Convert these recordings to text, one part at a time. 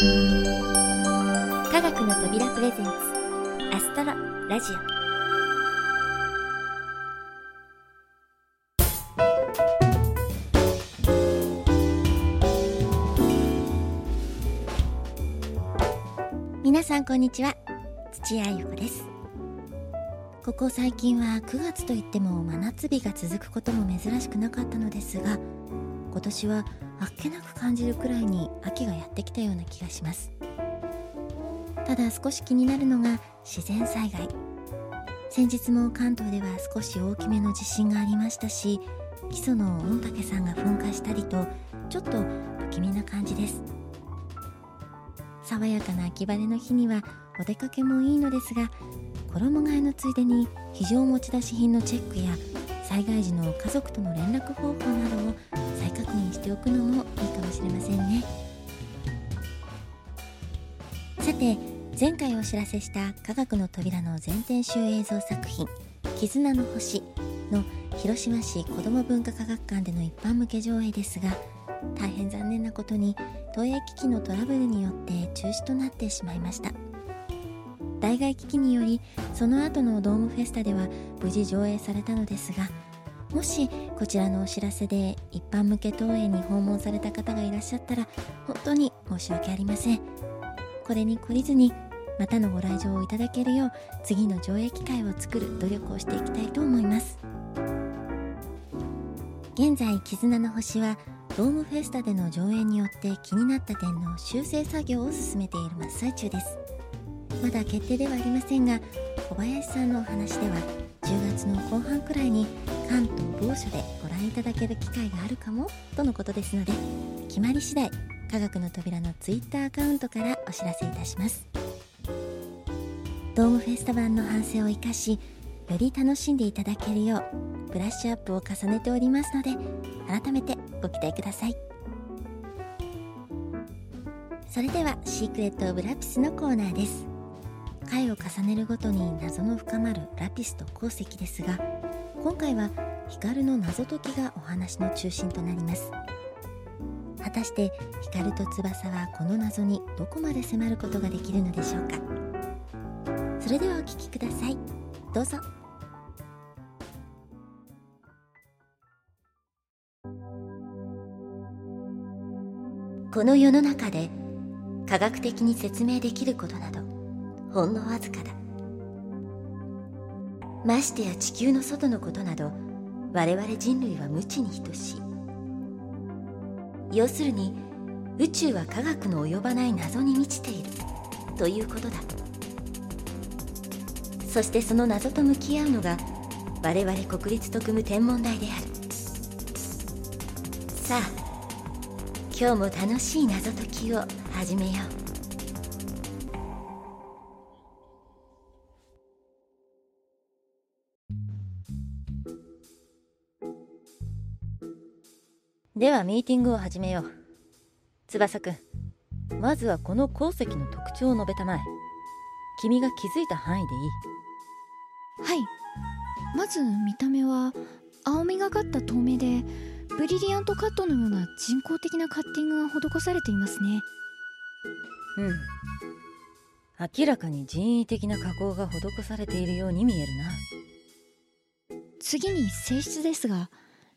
科学の扉プレゼンツアストロラジオ。皆さんこんにちは。土屋ゆ子です。ここ最近は9月といっても真夏日が続くことも珍しくなかったのですが今年はあっけなく感じるくらいに秋がやってきたような気がします。ただ少し気になるのが自然災害。先日も関東では少し大きめの地震がありましたし基礎の御嶽山が噴火したりとちょっと不気味な感じです。爽やかな秋晴れの日にはお出かけもいいのですが衣替えのついでに非常持ち出し品のチェックや災害時の家族との連絡方法などを再確認しておくのもいいかもしれませんね。さて前回お知らせした科学の扉の全編集映像作品「絆の星」の広島市子ども文化科学館での一般向け上映ですが大変残念なことに投影機器のトラブルによって中止となってしまいました。代替機によりその後のドームフェスタでは無事上映されたのですがもしこちらのお知らせで一般向け投影に訪問された方がいらっしゃったら本当に申し訳ありません。これに懲りずにまたのご来場をいただけるよう次の上映機会を作る努力をしていきたいと思います。現在絆の星はドームフェスタでの上映によって気になった点の修正作業を進めている真っ最中です。まだ決定ではありませんが小林さんのお話では10月の後半くらいに関東某所でご覧いただける機会があるかもとのことですので決まり次第科学の扉の Twitter アカウントからお知らせいたします。ドームフェスタ版の反省を生かしより楽しんでいただけるようブラッシュアップを重ねておりますので改めてご期待ください。それではシークレット・オブ・ラピスのコーナーです。回を重ねるごとに謎の深まるラピスと鉱石ですが今回は光の謎解きがお話の中心となります。果たして光と翼はこの謎にどこまで迫ることができるのでしょうか。それではお聴きください。どうぞ。この世の中で科学的に説明できることなどほんのわずかだ。ましてや地球の外のことなど我々人類は無知に等しい。要するに宇宙は科学の及ばない謎に満ちている。ということだ。そしてその謎と向き合うのが我々国立特務天文台である。さあ今日も楽しい謎解きを始めよう。ではミーティングを始めよう。翼くんまずはこの鉱石の特徴を述べたまえ。君が気づいた範囲でいい。はい。まず見た目は青みがかった透明でブリリアントカットのような人工的なカッティングが施されていますね。うん。明らかに人為的な加工が施されているように見えるな。次に性質ですが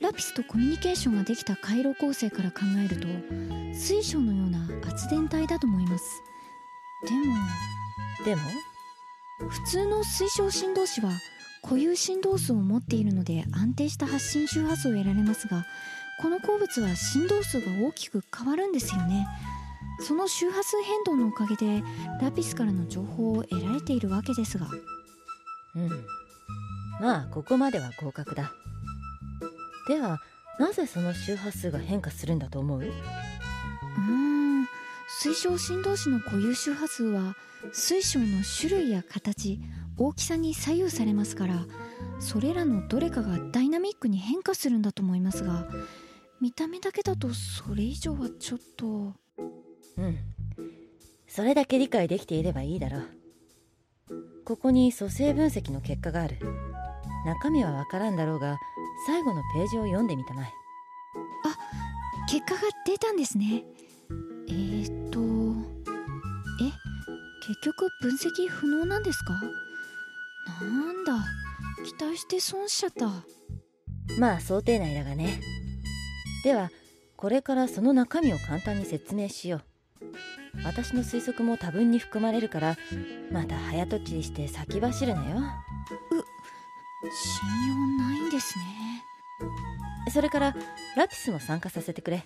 ラピスとコミュニケーションができた回路構成から考えると水晶のような圧電体だと思います。でもでも？普通の水晶振動子は固有振動数を持っているので安定した発信周波数を得られますがこの鉱物は振動数が大きく変わるんですよね。その周波数変動のおかげでラピスからの情報を得られているわけですが。うん。まあここまでは合格だではなぜその周波数が変化するんだと思う？うーん。水晶振動子の固有周波数は水晶の種類や形大きさに左右されますからそれらのどれかがダイナミックに変化するんだと思いますが見た目だけだとそれ以上はちょっと。うん。それだけ理解できていればいいだろう。ここに組成分析の結果がある。中身はわからんだろうが最後のページを読んでみたまえ。結果が出たんですね。えー、っと結局分析不能なんですか？なんだ期待して損しちゃった。まあ想定内だがね。ではこれからその中身を簡単に説明しよう。私の推測も多分に含まれるからまた早とちりして先走るなよ。信用ないんですねそれからラピスも参加させてくれ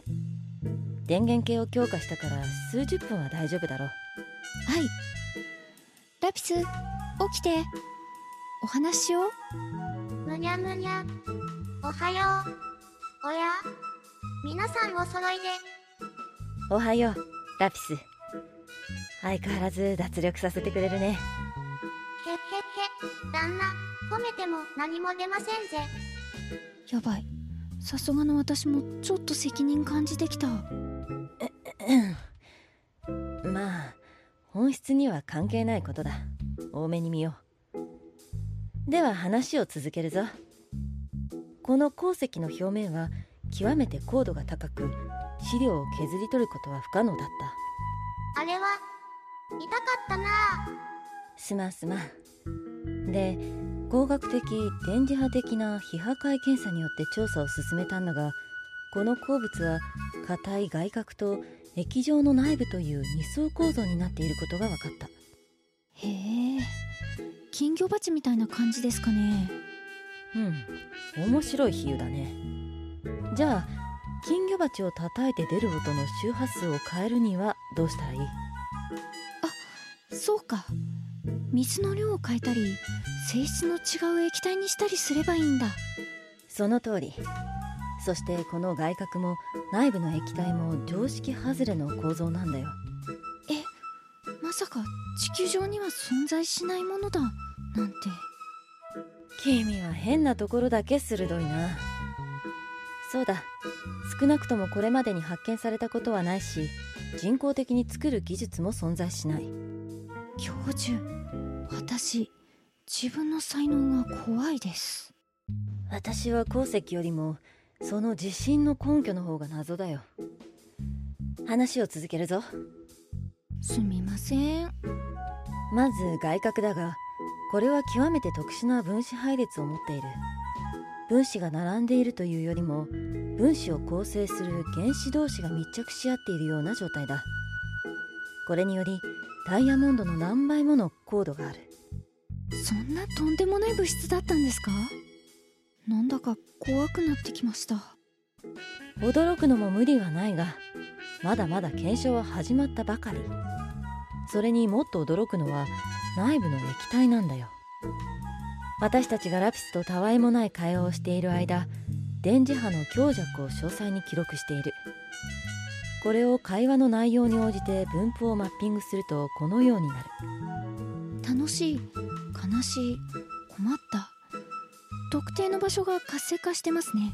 電源系を強化したから数十分は大丈夫だろうはいラピス起きてお話ししようむにゃむにゃ。おはよう。おや皆さんお揃いで。おはようラピス相変わらず脱力させてくれるねへっへっへ。旦那、褒めても何も出ませんぜ。やばい。さすがの私もちょっと責任感じてきた。まあ本質には関係ないことだ。多めに見よう。では話を続けるぞ。この鉱石の表面は極めて高度が高く資料を削り取ることは不可能だった。あれは、痛かったな。すまんすまん。で工学的電磁波的な非破壊検査によって調査を進めたんだがこの鉱物は硬い外核と液状の内部という二層構造になっていることが分かった。へえ。金魚鉢みたいな感じですかね。うん。面白い比喩だね。じゃあ金魚鉢を叩いて出る音の周波数を変えるにはどうしたらいい？そうか水の量を変えたり性質の違う液体にしたりすればいいんだ。その通り。そしてこの外核も内部の液体も常識外れの構造なんだよ。まさか地球上には存在しないものだなんて。君は変なところだけ鋭いな。そうだ。少なくともこれまでに発見されたことはないし人工的に作る技術も存在しない教授私自分の才能が怖いです。私は鉱石よりもその自信の根拠の方が謎だよ。話を続けるぞ。すみません。まず外核だがこれは極めて特殊な分子配列を持っている。分子が並んでいるというよりも分子を構成する原子同士が密着し合っているような状態だ。これによりダイヤモンドの何倍もの高度がある。そんなとんでもない物質だったんですか？なんだか怖くなってきました。驚くのも無理はないがまだまだ検証は始まったばかり。それにもっと驚くのは内部の液体なんだよ。私たちがラピスとたわいもない会話をしている間電磁波の強弱を詳細に記録しているこれを会話の内容に応じて分布をマッピングするとこのようになる。楽しい悲しい困った。特定の場所が活性化してますね。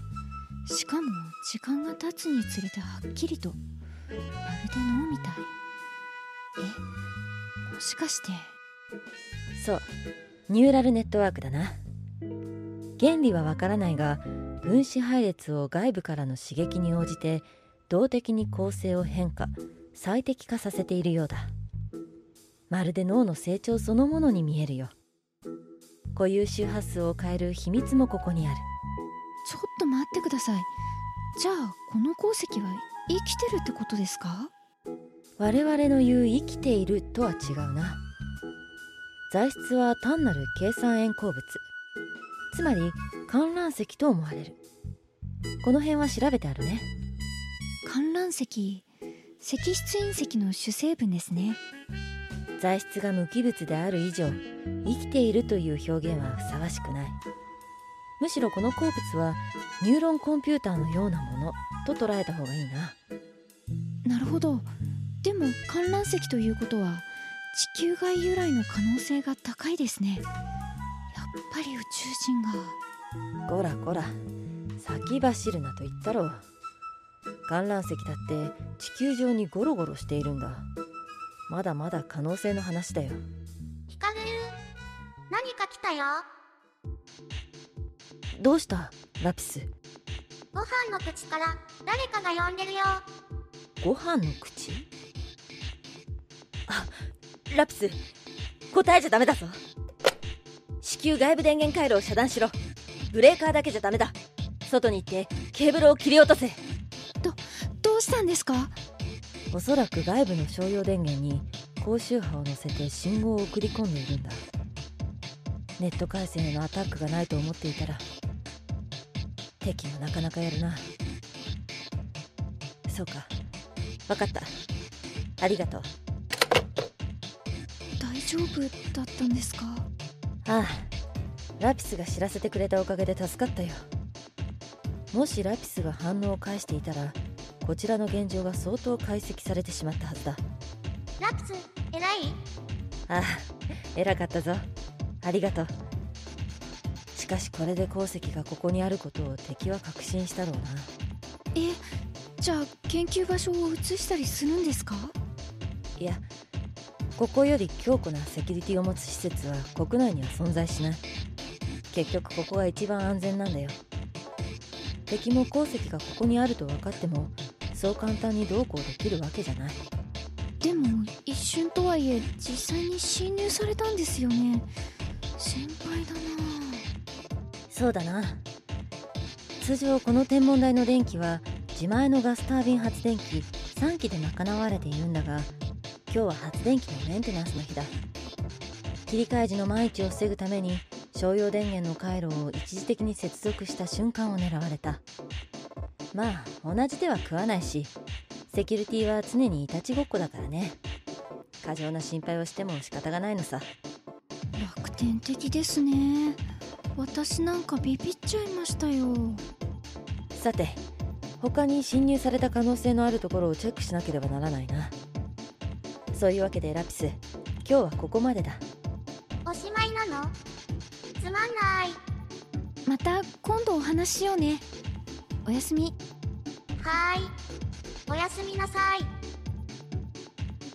しかも時間が経つにつれてはっきりと。まるで脳みたい。えもしかして。そう。ニューラルネットワークだな。原理はわからないが分子配列を外部からの刺激に応じて動的に構成を変化最適化させているようだ。まるで脳の成長そのものに見えるよ。固有周波数を変える秘密もここにある。ちょっと待ってください。じゃあこの鉱石は生きてるってことですか？我々の言う生きているとは違うな。材質は単なる計算塩鉱物。つまり観覧石と思われる。この辺は調べてあるね観覧石石質隕石の主成分ですね。材質が無機物である以上生きているという表現はふさわしくない。むしろこの鉱物はニューロンコンピューターのようなものと捉えた方がいいな。なるほど。でも橄欖石ということは地球外由来の可能性が高いですね。やっぱり宇宙人が。こらこら。先走るなと言ったろう橄欖石だって地球上にゴロゴロしているんだ。まだまだ可能性の話だよ。ヒカル何か来たよ。どうした？ラピス。ご飯の口から誰かが呼んでるよ。ご飯の口？あラピス。答えちゃダメだぞ。至急外部電源回路を遮断しろ。ブレーカーだけじゃダメだ。外に行ってケーブルを切り落とせどうしたんですか？おそらく外部の商用電源に高周波を乗せて信号を送り込んでいるんだ。ネット回線へのアタックがないと思っていたら敵もなかなかやるな。そうか。分かった。ありがとう。大丈夫だったんですか？ああ。ラピスが知らせてくれたおかげで助かったよ。もしラピスが反応を返していたらこちらの現状が相当解析されてしまったはずだ。ラプス偉い？ああ偉かったぞ。ありがとう。しかしこれで鉱石がここにあることを敵は確信したろうな。えじゃあ研究場所を移したりするんですか？いやここより強固なセキュリティを持つ施設は国内には存在しない。結局ここが一番安全なんだよ。敵も鉱石がここにあると分かってもそう簡単にどうこうできるわけじゃない。でも一瞬とはいえ実際に侵入されたんですよね。心配だな。そうだな。通常この天文台の電気は自前のガスタービン発電機3機で賄われているんだが今日は発電機のメンテナンスの日だ。切り替え時の万一を防ぐために商用電源の回路を一時的に接続した瞬間を狙われたまあ同じ手は食わないしセキュリティは常にいたちごっこだからね。過剰な心配をしても仕方がないのさ。楽天的ですね。私なんかビビっちゃいましたよ。さて他に侵入された可能性のあるところをチェックしなければならないな。そういうわけでラピス今日はここまでだ。おしまいなの？つまんない。また今度お話ししようねおやすみ。はーい。おやすみなさい。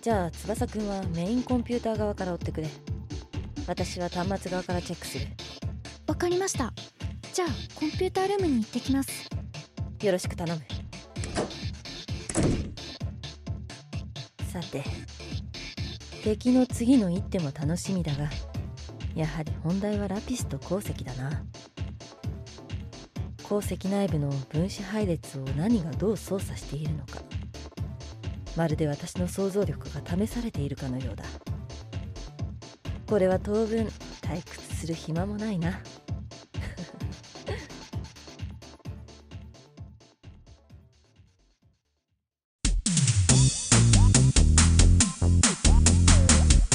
じゃあ翼くんはメインコンピューター側から追ってくれ。私は端末側からチェックする。わかりました。じゃあコンピュータールームに行ってきます。よろしく頼む。さて敵の次の一手も楽しみだがやはり本題はラピスと鉱石だな鉱石内部の分子配列を何がどう操作しているのか。まるで私の想像力が試されているかのようだ。これは当分退屈する暇もないな。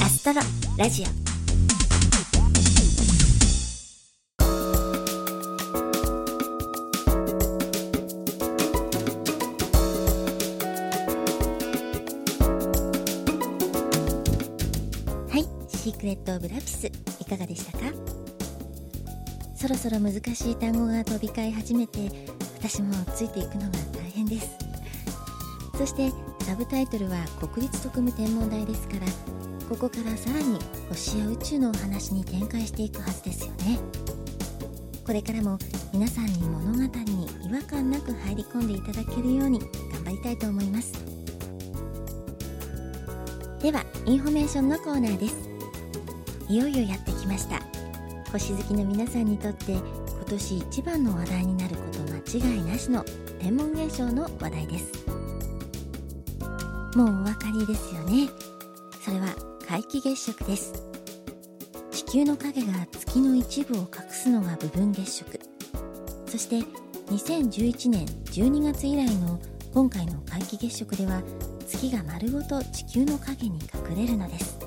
アストロラジオ。ト・オブ・ラピスいかがでしたか？そろそろ難しい単語が飛び交い始めて私もついていくのが大変です。そしてサブタイトルは国立特務天文台ですからここからさらに星や宇宙のお話に展開していくはずですよね。これからも皆さんに物語に違和感なく入り込んでいただけるように頑張りたいと思います。ではインフォメーションのコーナーです。いよいよやってきました。星好きの皆さんにとって今年一番の話題になること間違いなしの天文現象の話題です。もうお分かりですよね。それは皆既月食です。地球の影が月の一部を隠すのが部分月食。そして2011年12月以来の今回の皆既月食では月が丸ごと地球の影に隠れるのです。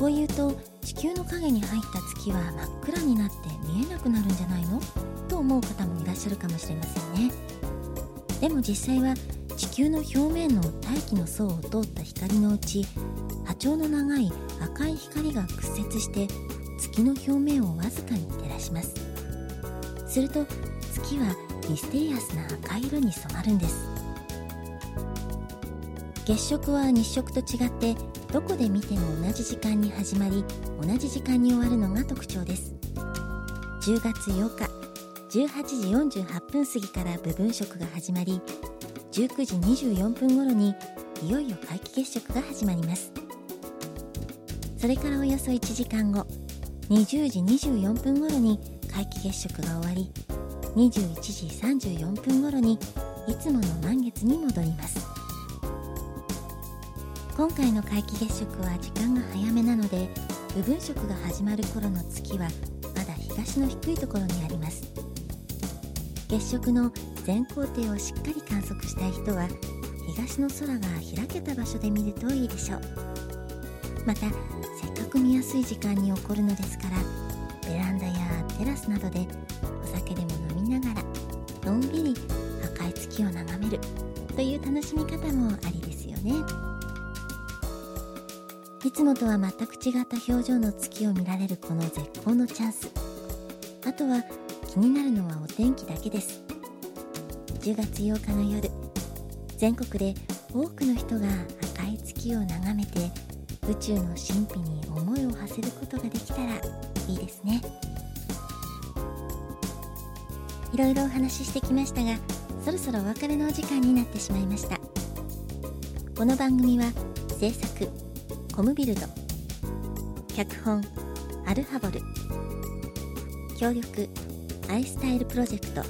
こう言うと地球の影に入った月は真っ暗になって見えなくなるんじゃないの？と思う方もいらっしゃるかもしれませんね。でも実際は地球の表面の大気の層を通った光のうち波長の長い赤い光が屈折して月の表面をわずかに照らします。すると月はミステリアスな赤色に染まるんです。月食は日食と違ってどこで見ても同じ時間に始まり同じ時間に終わるのが特徴です。10月8日18時48分過ぎから部分食が始まり19時24分頃にいよいよ皆既月食が始まります。それからおよそ1時間後20時24分頃に皆既月食が終わり21時34分頃にいつもの満月に戻ります。今回の皆既月食は時間が早めなので部分食が始まる頃の月はまだ東の低いところにあります。月食の全工程をしっかり観測したい人は東の空が開けた場所で見るといいでしょう。またせっかく見やすい時間に起こるのですからベランダやテラスなどでお酒でも飲みながらのんびり赤い月を眺めるという楽しみ方もありですよね。いつもとは全く違った表情の月を見られるこの絶好のチャンス。あとは気になるのはお天気だけです。10月8日の夜全国で多くの人が赤い月を眺めて宇宙の神秘に思いを馳せることができたらいいですね。いろいろお話ししてきましたがそろそろお別れのお時間になってしまいました。この番組は制作コムビルド。脚本アルハボル。協力アイスタイルプロジェクト。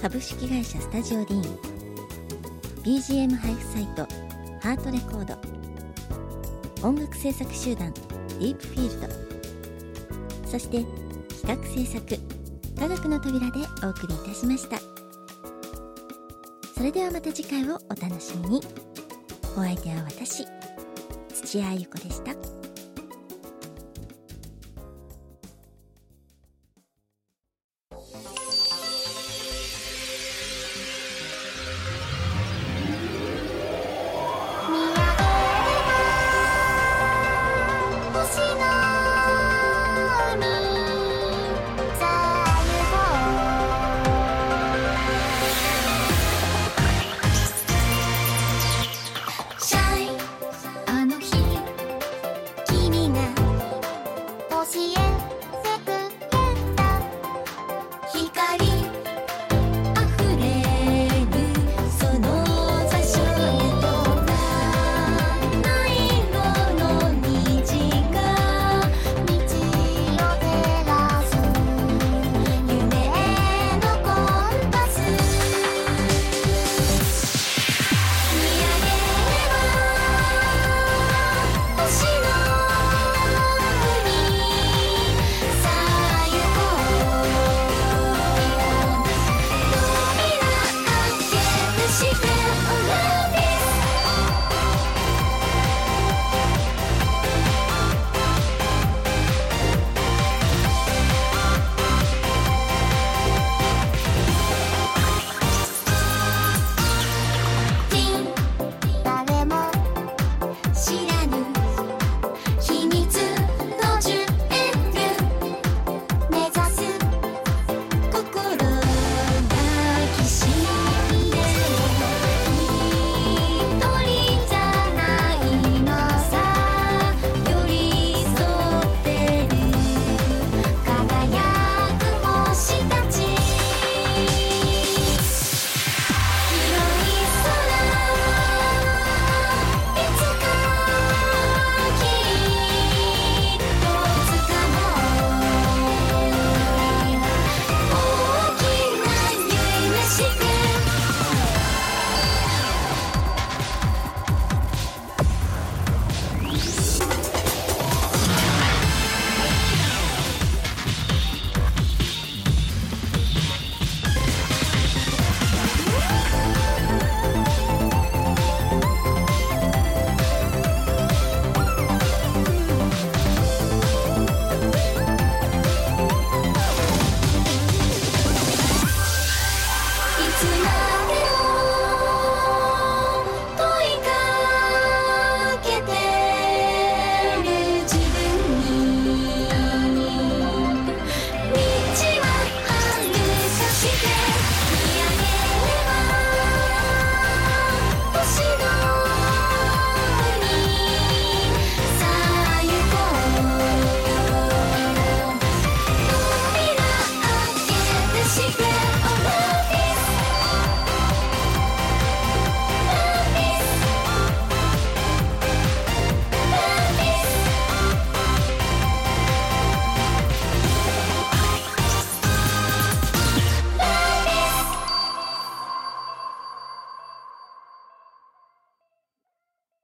株式会社スタジオディーン。BGM 配布サイトハートレコード。音楽制作集団ディープフィールド。そして企画制作科学の扉でお送りいたしました。それではまた次回をお楽しみに。お相手は私土屋ゆ子でした。